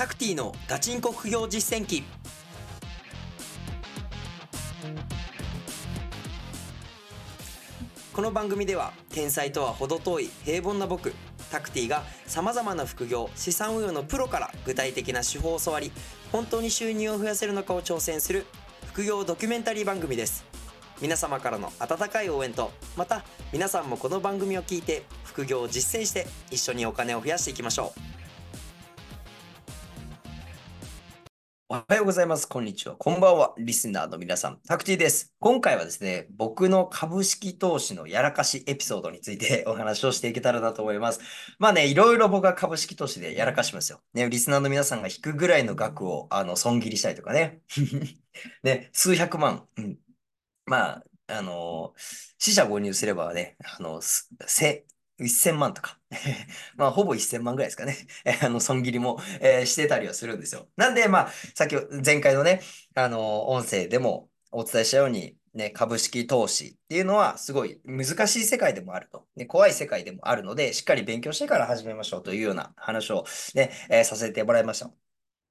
タクティのガチンコ副業実践記。この番組では天才とは程遠い平凡な僕タクティがさまざまな副業資産運用のプロから具体的な手法を教わり本当に収入を増やせるのかを挑戦する副業ドキュメンタリー番組です。皆様からの温かい応援とまた皆さんもこの番組を聞いて副業を実践して一緒にお金を増やしていきましょう。おはようございます。こんにちは。こんばんは。リスナーの皆さん、タクティです。今回はですね、僕の株式投資のやらかしエピソードについて お話をしていけたらなと思います。まあね、いろいろ僕は株式投資でやらかしますよ。ね、リスナーの皆さんが引くぐらいの額を、あの、損切りしたりとかね。ね、数百万。うん。まあ、あの死者誤入すればね、あの、せ、1000万とか まあ、ほぼ1000万ぐらいですかね。あの、損切りも、えー、してたりはするんですよ。なんで、まあ、さっき、前回のね、あの、音声でもお伝えしたように、ね、株式投資っていうのはすごい難しい世界でもあると。ね、怖い世界でもあるので、しっかり勉強してから始めましょうというような話をね、えー、させてもらいました。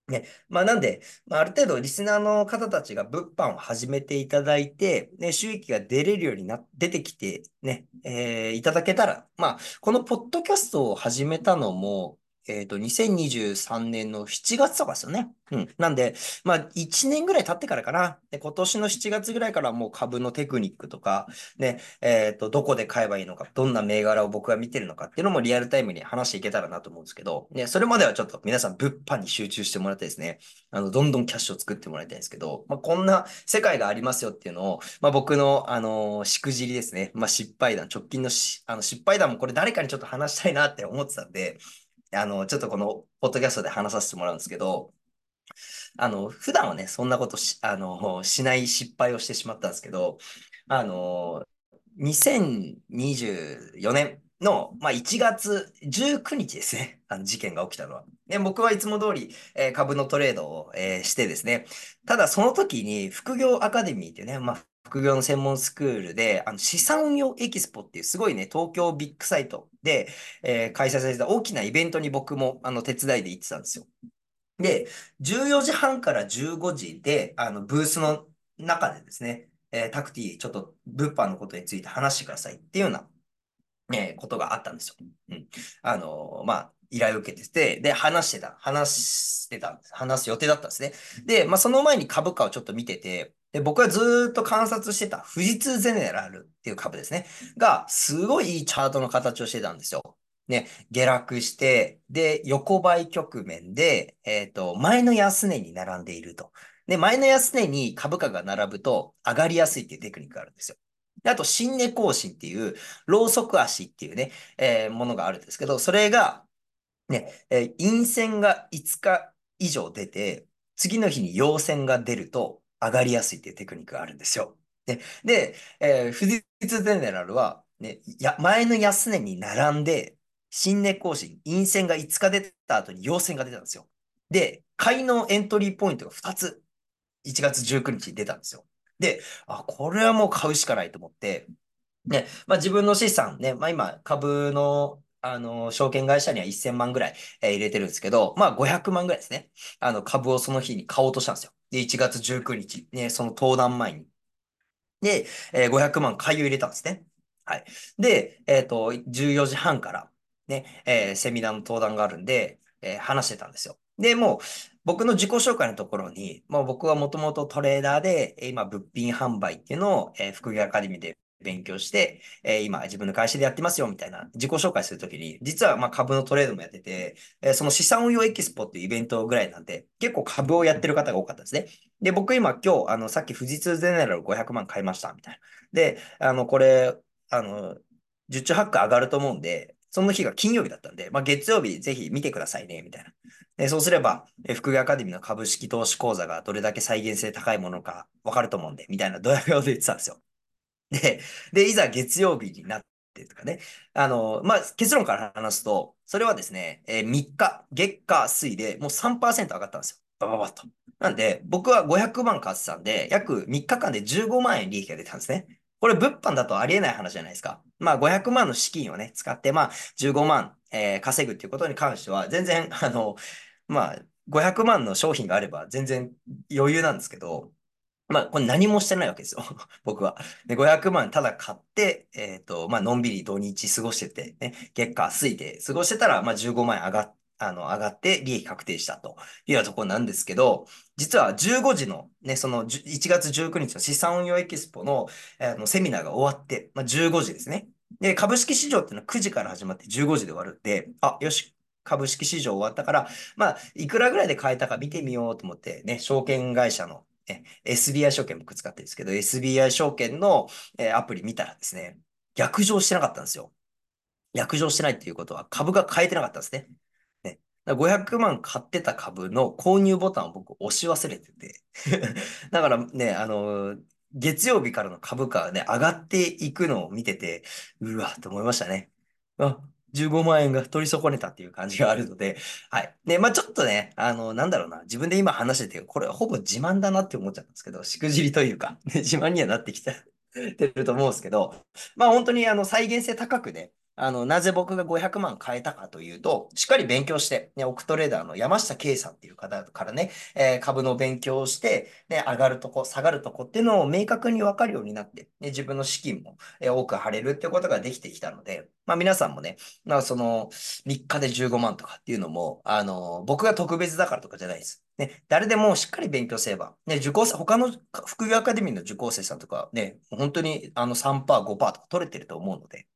ね。まあ、なんで、まあ、ある程度リスナーの方たちが物販を始めていただいて、ね、収益が出れるようにな、出てきてね、えー、いただけたら、まあ、このポッドキャストを始めたのも、えっ、ー、と、2023年の7月とかですよね。うん。なんで、まあ、1年ぐらい経ってからかな。で、今年の7月ぐらいからもう株のテクニックとか、ね、えっ、ー、と、どこで買えばいいのか、どんな銘柄を僕が見てるのかっていうのもリアルタイムに話していけたらなと思うんですけど、ね、それまではちょっと皆さん物販に集中してもらってですね、あの、どんどんキャッシュを作ってもらいたいんですけど、まあ、こんな世界がありますよっていうのを、まあ、僕の、あのー、しくじりですね、まあ、失敗談、直近のし、あの、失敗談もこれ誰かにちょっと話したいなって思ってたんで、あの、ちょっとこの、ポッドキャストで話させてもらうんですけど、あの、普段はね、そんなことし、あの、しない失敗をしてしまったんですけど、あの、2024年の、まあ、1月19日ですね。あの事件が起きたのは。で僕はいつも通り、えー、株のトレードを、えー、してですね。ただその時に副業アカデミーっていうね、まあ、副業の専門スクールで、あの資産運用エキスポっていうすごいね、東京ビッグサイトで、えー、開催された大きなイベントに僕もあの手伝いで行ってたんですよ。で、14時半から15時で、あの、ブースの中でですね、えー、タクティ、ちょっと物販のことについて話してくださいっていうような、えー、ことがあったんですよ。うん。あのー、まあ、依頼を受けてて、で、話してた、話してた、話す予定だったんですね。で、まあ、その前に株価をちょっと見てて、で、僕はずっと観察してた富士通ゼネラルっていう株ですね。が、すごいいいチャートの形をしてたんですよ。ね、下落して、で、横ばい局面で、えっ、ー、と、前の安値に並んでいると。で、前の安値に株価が並ぶと上がりやすいっていうテクニックがあるんですよ。であと、新値更新っていう、ローソク足っていうね、えー、ものがあるんですけど、それが、ね、えー、陰線が5日以上出て、次の日に陽線が出ると上がりやすいっていうテクニックがあるんですよ。で、でえー、富士通ゼネラルは、ね、や前の安値に並んで、新値更新、陰線が5日出た後に陽線が出たんですよ。で、買いのエントリーポイントが2つ、1月19日に出たんですよ。で、あ、これはもう買うしかないと思って、ね、まあ自分の資産ね、まあ今株のあの、証券会社には1000万ぐらい、入れてるんですけど、まあ500万ぐらいですね。あの、株をその日に買おうとしたんですよ。で、1月19日、ね、その登壇前に。で、えー、500万買いを入れたんですね。はい。で、えっ、ー、と、14時半から、ね、えー、セミナーの登壇があるんで、えー、話してたんですよ。で、もう、僕の自己紹介のところに、もう僕はもともとトレーダーで、今、物品販売っていうのを、えー、副業アカデミーで勉強して、えー、今自分の会社でやってますよみたいな自己紹介するときに、実はま株のトレードもやってて、えー、その資産運用エキスポっていうイベントぐらいなんで、結構株をやってる方が多かったですね。で、僕今今日、あの、さっき富士通ゼネラル500万買いましたみたいな。で、あの、これ、あの、受注発ッ上がると思うんで、その日が金曜日だったんで、まあ、月曜日ぜひ見てくださいね、みたいな。でそうすれば、え副業アカデミーの株式投資講座がどれだけ再現性高いものかわかると思うんで、みたいなドヤ顔で言ってたんですよ。で、で、いざ月曜日になってとかね。あの、まあ、結論から話すと、それはですね、えー、3日、月火水でもう3%上がったんですよ。バババッと。なんで、僕は500万買ってたんで、約3日間で15万円利益が出たんですね。これ物販だとありえない話じゃないですか。まあ500万の資金をね、使って、まあ15万、えー、稼ぐっていうことに関しては、全然、あの、まあ、500万の商品があれば全然余裕なんですけど、まあ、これ何もしてないわけですよ。僕は。で、500万ただ買って、えっと、まあ、のんびり土日過ごしてて、ね、月火水で過ごしてたら、まあ、15万円上がっあの、上がって利益確定したというようなところなんですけど、実は15時のね、その1月19日の資産運用エキスポの、あのセミナーが終わって、まあ、15時ですね。で、株式市場っていうのは9時から始まって15時で終わるんで、あ、よし、株式市場終わったから、まあ、いくらぐらいで買えたか見てみようと思って、ね、証券会社の、SBI 証券僕使ってるんですけど、SBI 証券の、え、アプリ見たらですね、逆上してなかったんですよ。逆上してないっていうことは株が買えてなかったんですね。500万買ってた株の購入ボタンを僕押し忘れてて だからね、あの、月曜日からの株価がね、上がっていくのを見てて、うわ、と思いましたね。あ、15万円が取り損ねたっていう感じがあるので、はい。で、まあちょっとね、あの、なんだろうな、自分で今話してて、これほぼ自慢だなって思っちゃうんですけど、しくじりというか、自慢にはなってきた てると思うんですけど、まあ本当にあの再現性高くね、あの、なぜ僕が500万買えたかというと、しっかり勉強して、ね、オクトレーダーの山下圭さんっていう方からね、えー、株の勉強をして、ね、上がるとこ、下がるとこっていうのを明確に分かるようになって、ね、自分の資金も、えー、多く張れるっていうことができてきたので、まあ皆さんもね、まあその3日で15万とかっていうのも、あの、僕が特別だからとかじゃないです。ね、誰でもしっかり勉強すれば、ね、受講生、他の副業アカデミーの受講生さんとかね、本当にあの3%、5%とか取れてると思うので、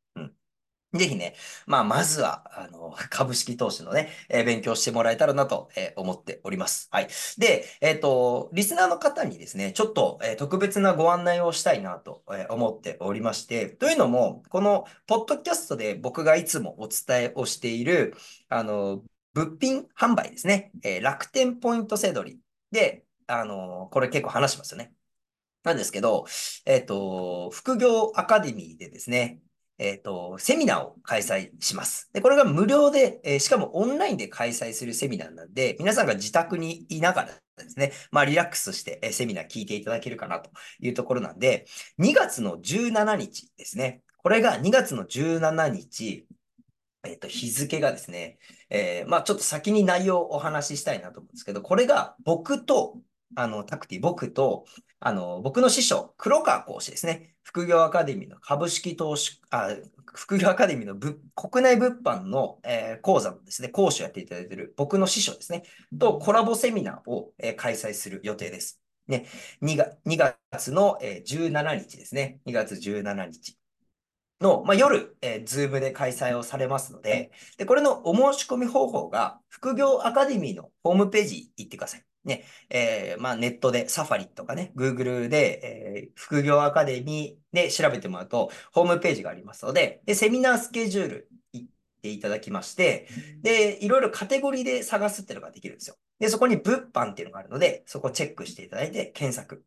ぜひね、まあ、まずは、あの、株式投資のね、えー、勉強してもらえたらなと、えー、思っております。はい。で、えっ、ー、と、リスナーの方にですね、ちょっと、え特別なご案内をしたいなと、え思っておりまして、というのも、この、ポッドキャストで僕がいつもお伝えをしている、あの、物品販売ですね、え楽天ポイント制度で、あの、これ結構話しますよね。なんですけど、えっ、と、副業アカデミーでですね、えっ、ー、と、セミナーを開催します。で、これが無料で、えー、しかもオンラインで開催するセミナーなんで、皆さんが自宅にいながらですね、まあ、リラックスして、えー、セミナー聞いていただけるかなというところなんで、2月の17日ですね。これが2月の17日、えっ、と、日付がですね、え、まあ、ちょっと先に内容をお話ししたいなと思うんですけど、これが僕と、あの、たくてぃ、僕と、あの、僕の師匠、黒川講師ですね。副業アカデミーの株式投資、あ、副業アカデミーの国内物販の、えー、講座のですね、講師をやっていただいている僕の師匠ですね、とコラボセミナーを、えー、開催する予定です。ね、2, 月 ,2 月の、えー、17日ですね。2月17日。の、まあ、夜、えー、 Zoom で開催をされますので、で、これのお申し込み方法が、副業アカデミーのホームページ行ってください。ね、えー、まあ、ネットで Safari とかね、Google で、えー、副業アカデミーで調べてもらうと、ホームページがありますので、で、セミナースケジュール行っていただきまして、で、いろいろカテゴリーで探すっていうのができるんですよ。で、そこに物販っていうのがあるので、そこチェックしていただいて検索。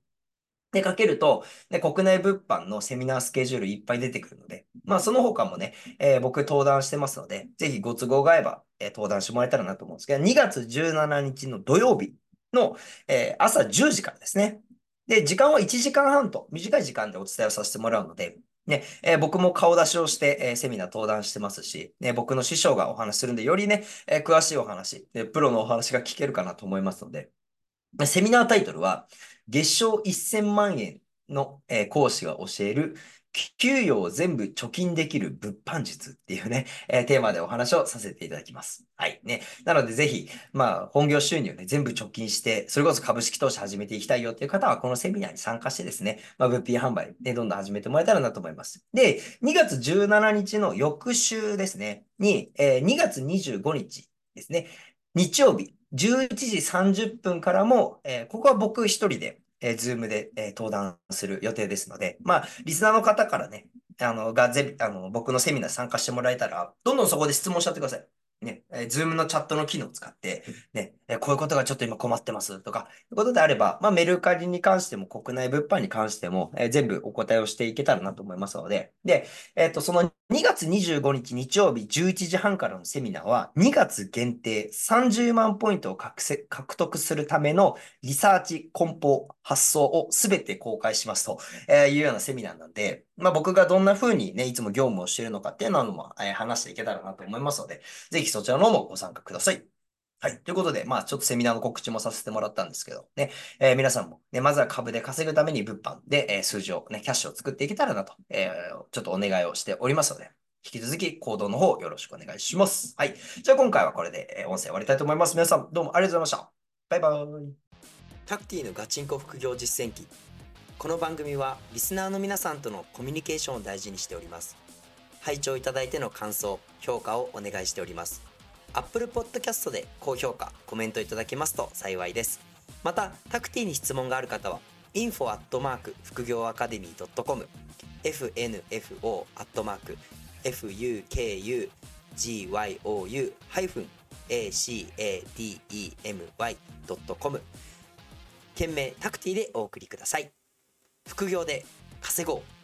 で、かけると、で、国内物販のセミナースケジュールいっぱい出てくるので、まあ、その他もね、えー、僕登壇してますので、ぜひご都合が合えば、えー、登壇してもらえたらなと思うんですけど、2月17日の土曜日の、えー、朝10時からですね。で、時間は1時間半と短い時間でお伝えをさせてもらうので、ね、えー、僕も顔出しをして、えー、セミナー登壇してますし、ね、僕の師匠がお話しするんで、よりね、えー、詳しいお話、プロのお話が聞けるかなと思いますので、セミナータイトルは、月賞1000万円の、え、講師が教える給与を全部貯金できる物販術っていうね、えー、テーマでお話をさせていただきます。はい。ね。なのでぜひ、まあ、本業収入ね、全部貯金して、それこそ株式投資始めていきたいよっていう方は、このセミナーに参加してですね、まあ、物品販売、ね、どんどん始めてもらえたらなと思います。で、2月17日の翌週ですね、に、えー、2月25日ですね、日曜日、11時30分からも、えー、ここは僕一人で、えー、 Zoom で、えー、登壇する予定ですので、まあ、リスナーの方からね、あの、がぜ、あの、僕のセミナー参加してもらえたら、どんどんそこで質問しちゃってください。ね、えー、 Zoom のチャットの機能を使って、ね、えー、こういうことがちょっと今困ってますとか、ということであれば、まあ、メルカリに関しても国内物販に関しても、えー、全部お答えをしていけたらなと思いますので、で、えっ、と、その2月25日日曜日11時半からのセミナーは、2月限定30万ポイントを獲得するためのリサーチ、梱包、発想をすべて公開しますというようなセミナーなんで、まあ、僕がどんな風にね、いつも業務をしているのかっていうのも、話していけたらなと思いますので、ぜひそちらの方もご参加ください。はい。ということで、まあ、ちょっとセミナーの告知もさせてもらったんですけど、ね、えー皆さんも、ね、まずは株で稼ぐために物販で、えー数字を、ね、キャッシュを作っていけたらなと、えーちょっとお願いをしておりますので、引き続き行動の方よろしくお願いします。はい。じゃあ今回はこれで、えー音声終わりたいと思います。皆さん、どうもありがとうございました。バイバイ。タクティのガチンコ副業実践記この番組はリスナーの皆さんとのコミュニケーションを大事にしております拝聴いただいての感想評価をお願いしております Apple Podcast で高評価コメントいただけますと幸いです。またタクティに質問がある方は info アットマーク副業アカデミー .com fnfo アットマーク fukugyou-academy.com 件名タクティでお送りください。副業で稼ごう。